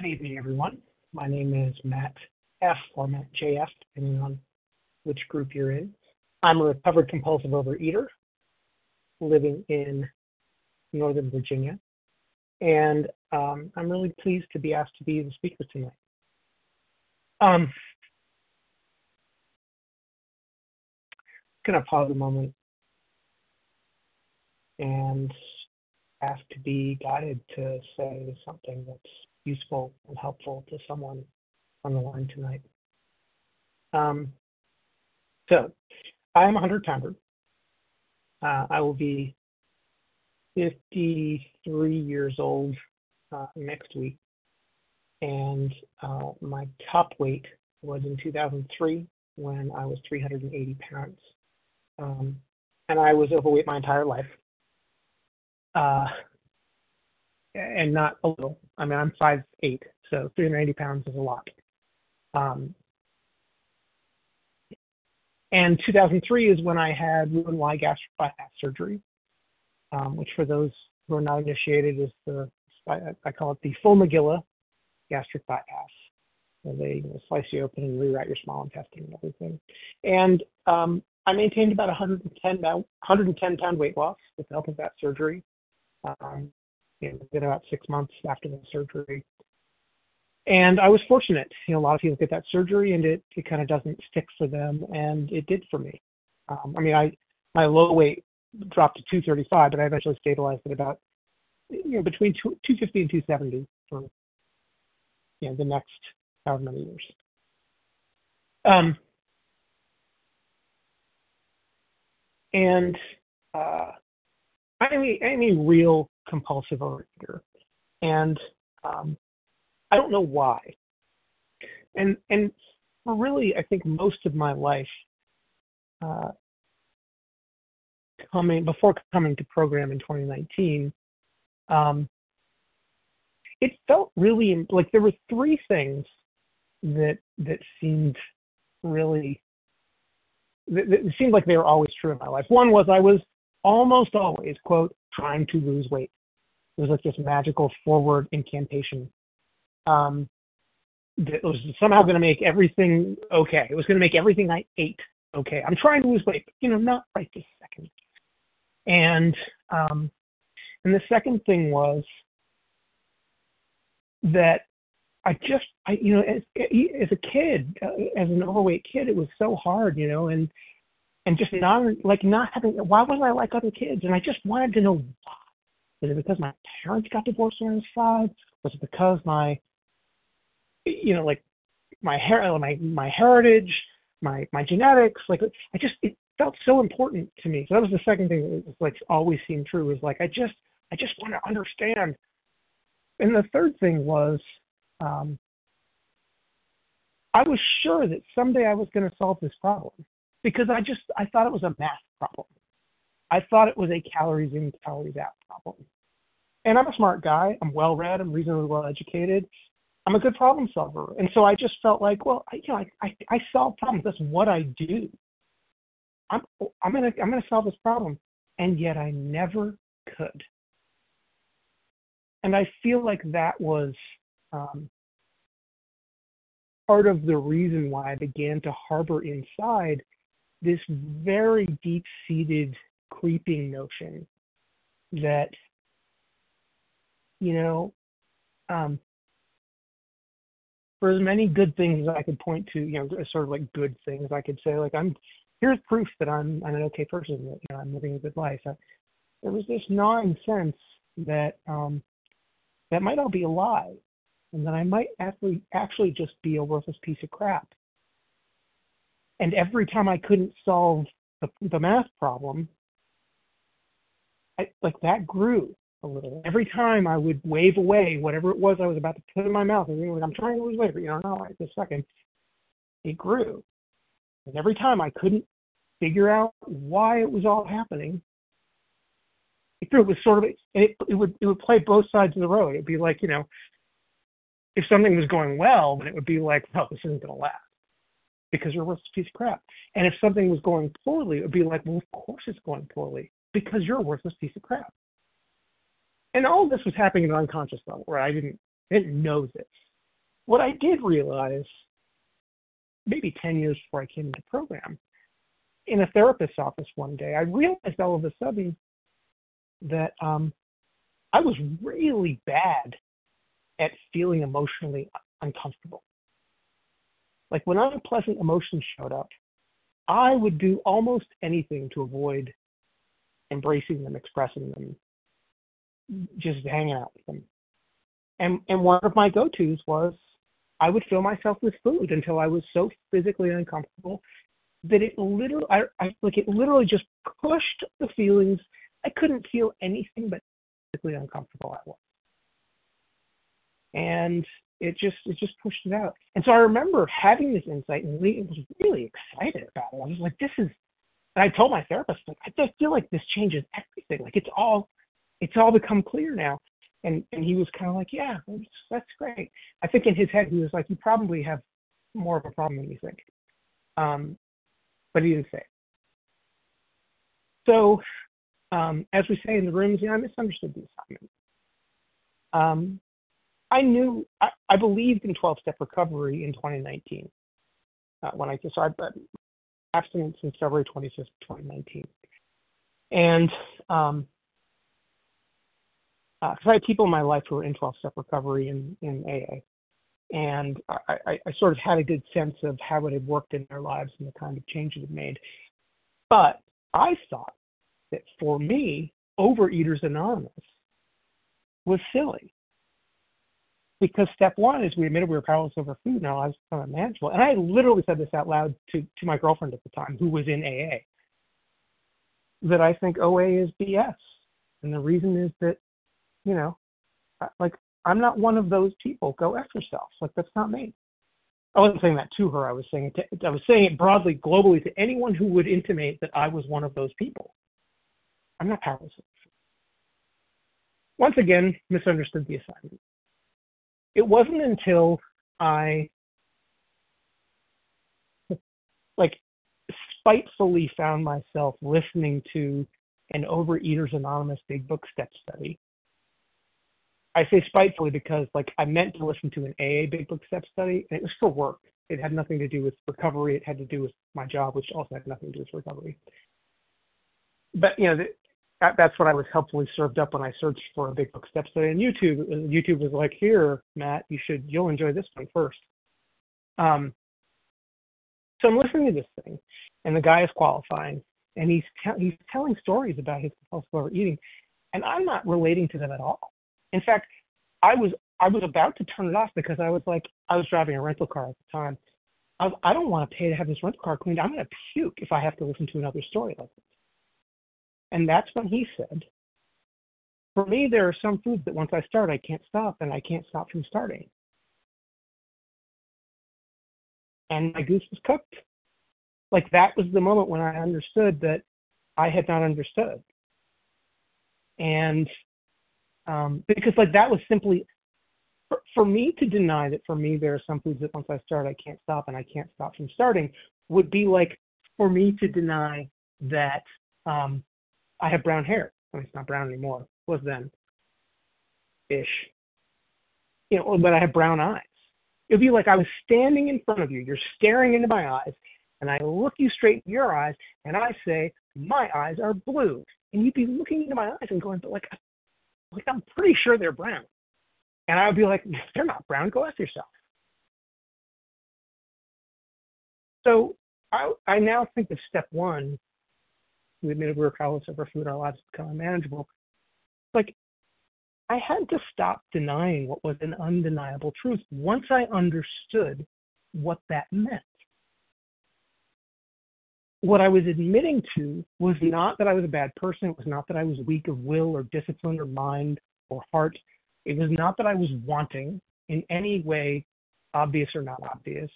Good evening, everyone. My name is Matt F. or Matt JF, depending on which group you're in. I'm a recovered compulsive overeater living in Northern Virginia, and um, I'm really pleased to be asked to be the speaker tonight. Um, gonna pause a moment and ask to be guided to say something that's useful and helpful to someone on the line tonight. Um, so, I'm a 100 pounder. Uh, I will be 53 years old uh, next week. And uh, my top weight was in 2003 when I was 380 pounds. Um, and I was overweight my entire life. And not a little. I mean, I'm five eight, so 380 pounds is a lot. Um, and 2003 is when I had Roux-en-Y gastric bypass surgery, um, which for those who are not initiated is the I, call it the Full-Magilla gastric bypass. Where they you know, slice you open and reroute your small intestine and everything. And um, I maintained about 110 110 pound weight loss with the help of that surgery. Um, within about six months after the surgery. And I was fortunate. You know, a lot of people get that surgery and it, it kind of doesn't stick for them, and it did for me. Um, I mean, I my low weight dropped to 235, but I eventually stabilized at about you know between 250 and 270 for you know the next however many years. Um, and uh, Mean, I real compulsive overeater, and um, I don't know why. And and for really, I think most of my life, uh, coming before coming to program in 2019, um, it felt really like there were three things that that seemed really it seemed like they were always true in my life. One was I was almost always, quote, trying to lose weight. It was like this magical forward incantation um, that was somehow going to make everything okay. It was going to make everything I ate okay. I'm trying to lose weight, but you know, not right this second. And um, and the second thing was that I just, I you know, as as a kid, uh, as an overweight kid, it was so hard, you know, and and just not like not having why was I like other kids? And I just wanted to know why. Was it because my parents got divorced when I was five? Was it because my you know, like my hair my my heritage, my my genetics, like I just it felt so important to me. So that was the second thing that was like always seemed true was like I just I just want to understand. And the third thing was um I was sure that someday I was going to solve this problem because I just I thought it was a math problem. I thought it was a calories in, calories out problem. And I'm a smart guy. I'm well read. I'm reasonably well educated. I'm a good problem solver. And so I just felt like, well, I, you know, I, I, I solve problems. That's what I do. I'm I'm gonna I'm gonna solve this problem, and yet I never could. And I feel like that was um, part of the reason why I began to harbor inside this very deep seated creeping notion that you know um, for as many good things as I could point to, you know, sort of like good things I could say, like I'm here's proof that I'm I'm an okay person, that you know I'm living a good life. I, there was this gnawing sense that um, that might all be a lie, and that I might actually actually just be a worthless piece of crap. And every time I couldn't solve the, the math problem, I, like that grew a little. Every time I would wave away whatever it was I was about to put in my mouth, and like, I'm trying to lose weight, but you know, not right this second. It grew, and every time I couldn't figure out why it was all happening, it grew. It was sort of, and it it would it would play both sides of the road. It'd be like you know, if something was going well, then it would be like, well, this isn't going to last because you're a worthless piece of crap. And if something was going poorly, it would be like, well, of course it's going poorly because you're a worthless piece of crap. And all this was happening at an unconscious level, where I didn't I didn't know this. what I did realize, maybe 10 years before I came into program, in a therapist's office one day, I realized all of a sudden that um, I was really bad at feeling emotionally uncomfortable. Like when unpleasant emotions showed up, I would do almost anything to avoid embracing them, expressing them, just hanging out with them. And and one of my go-tos was I would fill myself with food until I was so physically uncomfortable that it literally I, I like it literally just pushed the feelings. I couldn't feel anything but physically uncomfortable I was. And it just it just pushed it out. And so I remember having this insight and was really excited about it. I was like, this is and I told my therapist, like, I just feel like this changes everything. Like it's all it's all become clear now. And and he was kind of like, yeah, that's, that's great. I think in his head he was like, you probably have more of a problem than you think. Um, but he didn't say. So, um, as we say in the rooms, you know, I misunderstood the assignment. Um, I knew I, I believed in 12-step recovery in 2019 uh, when I so I abstinence since February 25th, 2019, and um, uh, I had people in my life who were in 12 step recovery in, in AA. And I, I, I, sort of had a good sense of how it had worked in their lives and the kind of change it had made. But I thought that for me, Overeaters Anonymous was silly. Because step one is we admitted we were powerless over food and our lives become unmanageable. And I literally said this out loud to, to my girlfriend at the time, who was in AA, that I think OA is BS. And the reason is that you know, like I'm not one of those people. Go F yourself. Like that's not me. I wasn't saying that to her. I was saying it. To, I was saying it broadly, globally, to anyone who would intimate that I was one of those people. I'm not powerless. Once again, misunderstood the assignment. It wasn't until I, like, spitefully found myself listening to an Overeaters Anonymous Big Book Step study I say spitefully because like I meant to listen to an AA Big Book Step study, and it was for work. It had nothing to do with recovery. It had to do with my job, which also had nothing to do with recovery. But you know, that, that's what I was helpfully served up when I searched for a Big Book Step study on YouTube. YouTube was like, "Here, Matt, you should you'll enjoy this one first. Um, so I'm listening to this thing, and the guy is qualifying, and he's te- he's telling stories about his compulsive overeating, and I'm not relating to them at all. In fact, I was I was about to turn it off because I was like I was driving a rental car at the time. I was, I don't want to pay to have this rental car cleaned. I'm going to puke if I have to listen to another story like this. And that's when he said, for me, there are some foods that once I start, I can't stop, and I can't stop from starting. And my goose was cooked. Like that was the moment when I understood that I had not understood. And um, because like that was simply for, for me to deny that for me there are some foods that once I start I can't stop and I can't stop from starting would be like for me to deny that um, I have brown hair. I mean, it's not brown anymore. It was then ish. You know, but I have brown eyes. It would be like I was standing in front of you. You're staring into my eyes, and I look you straight in your eyes, and I say, "My eyes are blue," and you'd be looking into my eyes and going, "But like, like, I'm pretty sure they're brown. And I would be like, they're not brown. Go ask yourself. So I, I now think of step one. We admitted we were powerless over food. Our lives become unmanageable. Like, I had to stop denying what was an undeniable truth once I understood what that meant what I was admitting to was not that I was a bad person. It was not that I was weak of will or discipline or mind or heart. It was not that I was wanting in any way, obvious or not obvious.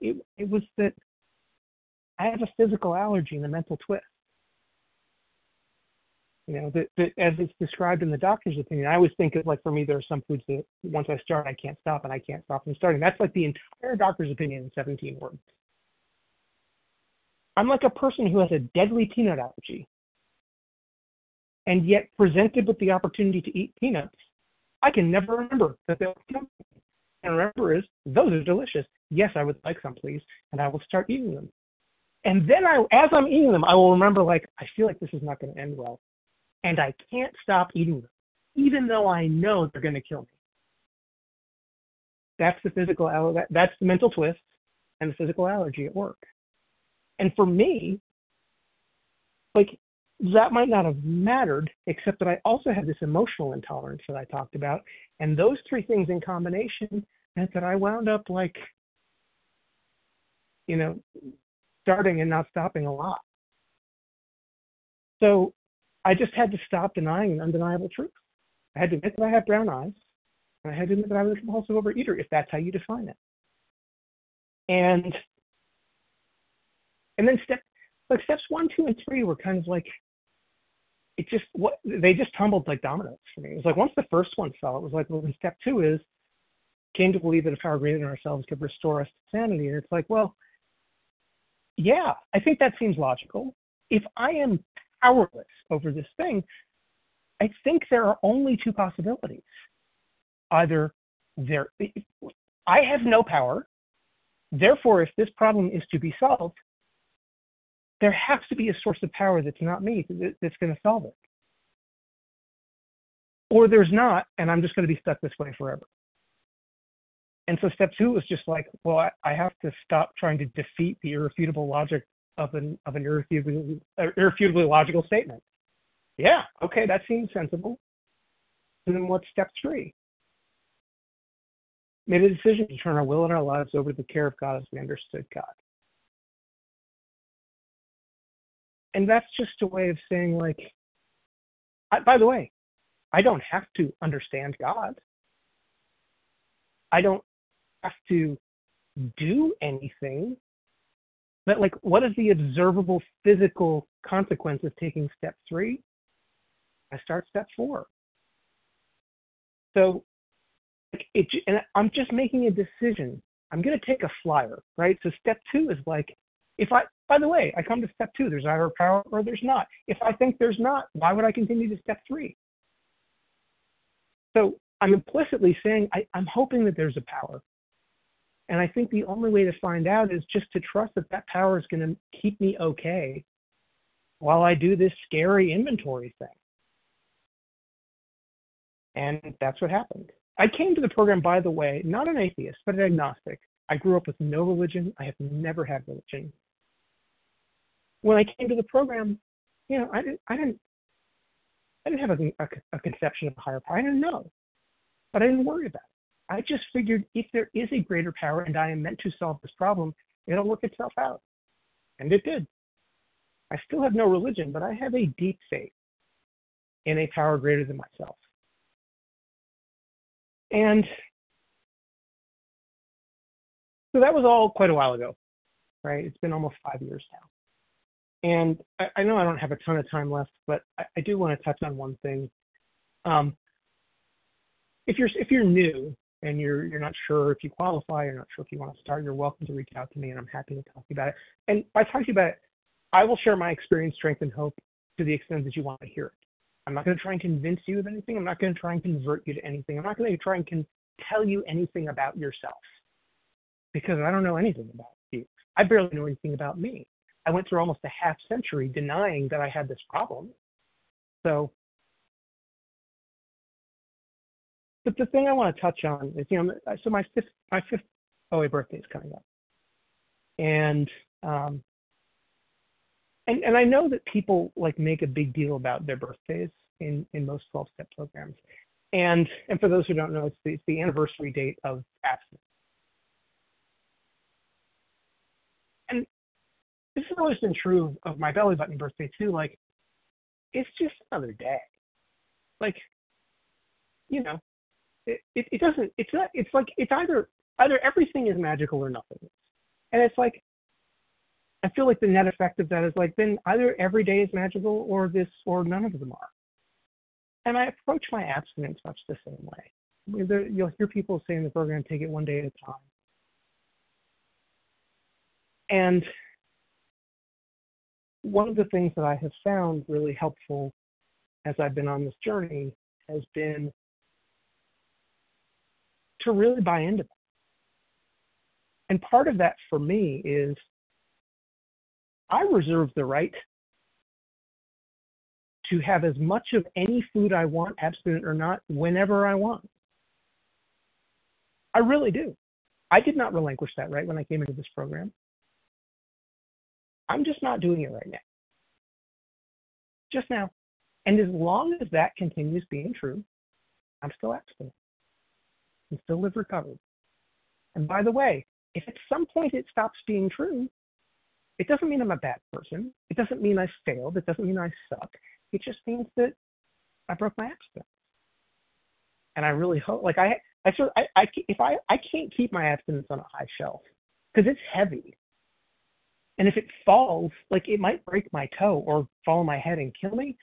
It, it was that I have a physical allergy and a mental twist. You know, that, that as it's described in the doctor's opinion, I always think of like for me, there are some foods that once I start, I can't stop and I can't stop from starting. That's like the entire doctor's opinion in 17 words. I'm like a person who has a deadly peanut allergy. And yet, presented with the opportunity to eat peanuts, I can never remember that they were And remember is those are delicious. Yes, I would like some, please, and I will start eating them. And then I, as I'm eating them, I will remember like I feel like this is not going to end well, and I can't stop eating them, even though I know they're going to kill me. That's the physical that, that's the mental twist and the physical allergy at work. And for me, like that might not have mattered, except that I also had this emotional intolerance that I talked about. And those three things in combination meant that I wound up like, you know, starting and not stopping a lot. So I just had to stop denying an undeniable truth. I had to admit that I had brown eyes. And I had to admit that I was a compulsive overeater, if that's how you define it. And and then step like steps one, two, and three were kind of like it just what they just tumbled like dominoes for me. It was like once the first one fell, it was like well then step two is came to believe that a power greater than ourselves could restore us to sanity. And it's like, well, yeah, I think that seems logical. If I am powerless over this thing, I think there are only two possibilities. Either there I have no power, therefore if this problem is to be solved, there has to be a source of power that's not me that's going to solve it. Or there's not, and I'm just going to be stuck this way forever. And so step two was just like, well, I, I have to stop trying to defeat the irrefutable logic of an of an irrefutably, uh, irrefutably logical statement. Yeah, okay, that seems sensible. And then what's step three? Made a decision to turn our will and our lives over to the care of God as we understood God. and that's just a way of saying like I, by the way i don't have to understand god i don't have to do anything but like what is the observable physical consequence of taking step three i start step four so it and i'm just making a decision i'm going to take a flyer right so step two is like if I, by the way, I come to step two, there's either a power or there's not. If I think there's not, why would I continue to step three? So I'm implicitly saying I, I'm hoping that there's a power. And I think the only way to find out is just to trust that that power is going to keep me okay while I do this scary inventory thing. And that's what happened. I came to the program, by the way, not an atheist, but an agnostic. I grew up with no religion. I have never had religion when I came to the program, you know, I didn't, I didn't, I didn't have a, a, a conception of a higher power. I didn't know, but I didn't worry about it. I just figured if there is a greater power and I am meant to solve this problem, it'll work itself out. And it did. I still have no religion, but I have a deep faith in a power greater than myself. And so that was all quite a while ago, right? It's been almost five years now. And I, I, know I don't have a ton of time left, but I, I do want to touch on one thing. Um, if you're if you're new and you're you're not sure if you qualify, you're not sure if you want to start, you're welcome to reach out to me, and I'm happy to talk to you about it. And by talking to you about it, I will share my experience, strength, and hope to the extent that you want to hear it. I'm not going to try and convince you of anything. I'm not going to try and convert you to anything. I'm not going to try and con- tell you anything about yourself because I don't know anything about you. I barely know anything about me. I went through almost a half century denying that I had this problem. So, but the thing I want to touch on is, you know, so my fifth, my fifth OA birthday is coming up, and um, and and I know that people like make a big deal about their birthdays in in most 12-step programs, and and for those who don't know, it's the, it's the anniversary date of abstinence. And this has always been true of my belly button birthday too. Like, it's just another day. Like, you know, it, it, doesn't. It's not. It's like it's either either everything is magical or nothing. And it's like, I feel like the net effect of that is like then either every day is magical or this or none of them are. And I approach my abstinence much the same way. You'll hear people say in the program, take it one day at a time. And one of the things that I have found really helpful as I've been on this journey has been to really buy into. And part of that for me is I reserve the right to have as much of any food I want, abstinent or not, whenever I want. I really do. I did not relinquish that right when I came into this program. I'm just not doing it right now. Just now. And as long as that continues being true, I'm still abstinent. I still live recovered. And by the way, if at some point it stops being true, it doesn't mean I'm a bad person. It doesn't mean I failed. It doesn't mean I suck. It just means that I broke my abstinence. And I really hope, like I, I sort, I, I, if I, I can't keep my abstinence on a high shelf because it's heavy. And if it falls, like it might break my toe or fall on my head and kill me.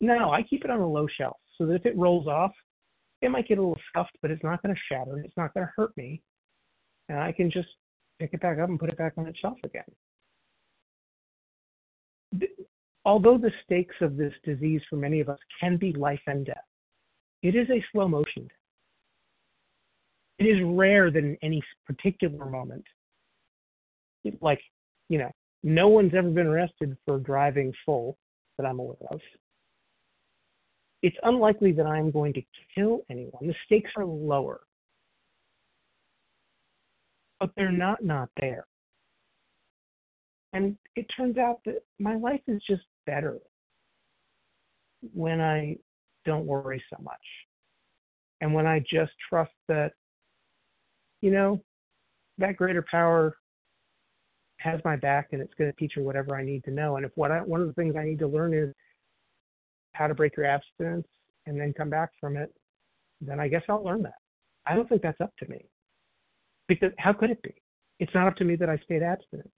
No, I keep it on a low shelf so that if it rolls off, it might get a little scuffed, but it's not going to shatter. It's not going to hurt me. And I can just pick it back up and put it back on its shelf again. Although the stakes of this disease for many of us can be life and death, it is a slow motion. It is rare that in any particular moment, like, you know, no one's ever been arrested for driving full that I'm aware of it's unlikely that I'm going to kill anyone. The stakes are lower. But they're not not there. And it turns out that my life is just better when I don't worry so much. And when I just trust that, you know, that greater power has my back and it's going to teach me whatever I need to know. And if what I, one of the things I need to learn is how to break your abstinence and then come back from it, then I guess I'll learn that. I don't think that's up to me. Because how could it be? It's not up to me that I stayed abstinent.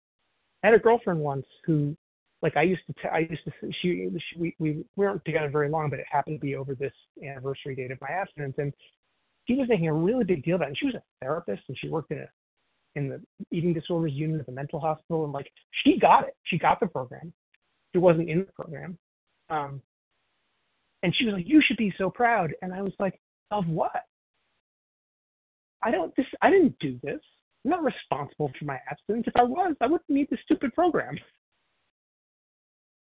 I had a girlfriend once who, like, I used to, t- I used to, she, she we, we weren't together very long, but it happened to be over this anniversary date of my abstinence, and she was making a really big deal about it. And she was a therapist, and she worked in a, in the eating disorders unit of the mental hospital, and like, she got it. She got the program. She wasn't in the program, um, and she was like, "You should be so proud." And I was like, "Of what?" I don't. This. I didn't do this. I'm not responsible for my abstinence. If I was, I wouldn't need the stupid program.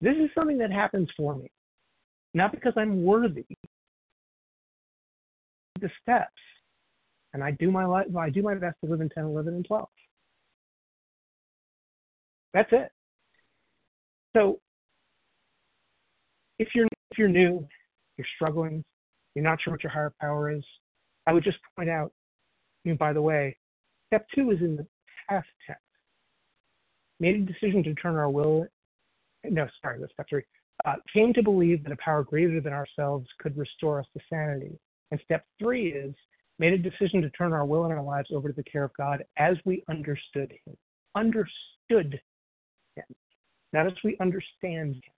This is something that happens for me, not because I'm worthy. The steps, and I do my life. I do my best to live in 10, 11, and 12. That's it. So, if you're if you're new you're struggling, you're not sure what your higher power is, I would just point out, know, by the way, step two is in the past tense. Made a decision to turn our will, no, sorry, that's step three. Uh, came to believe that a power greater than ourselves could restore us to sanity. And step three is made a decision to turn our will and our lives over to the care of God as we understood Him. Understood Him, not as we understand Him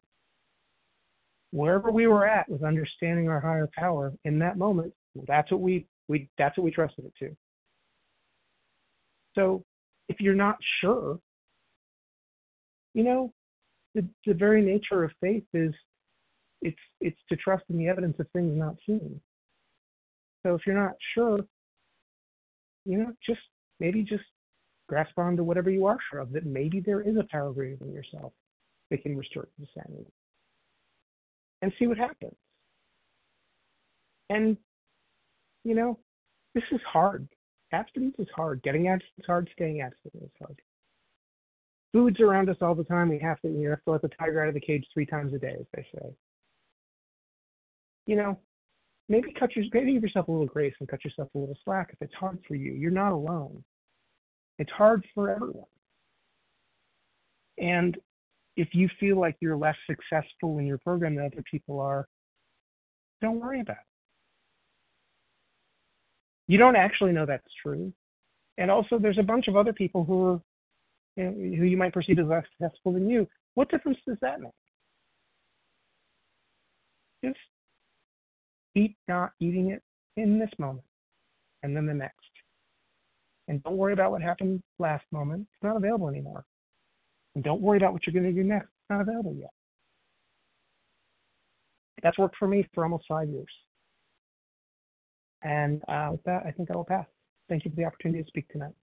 wherever we were at with understanding our higher power in that moment, that's what we we that's what we trusted it to. So if you're not sure, you know, the the very nature of faith is it's it's to trust in the evidence of things not seen. So if you're not sure, you know, just maybe just grasp on to whatever you are sure of, that maybe there is a power greater than yourself that can restore you to sanity and see what happens. And, you know, this is hard. Abstinence is hard. Getting abstinence is hard. Staying abstinent is hard. Food's around us all the time. We have to, you have to let the tiger out of the cage three times a day, as they say. You know, maybe cut your, maybe give yourself a little grace and cut yourself a little slack if it's hard for you. You're not alone. It's hard for everyone. And if you feel like you're less successful in your program than other people are, don't worry about it. You don't actually know that's true. And also, there's a bunch of other people who are you know, who you might perceive as less successful than you. What difference does that make? Just keep not eating it in this moment and then the next. And don't worry about what happened last moment. It's not available anymore. Don't worry about what you're going to do next. It's not available yet. That's worked for me for almost five years. And uh, with that, I think I will pass. Thank you for the opportunity to speak tonight.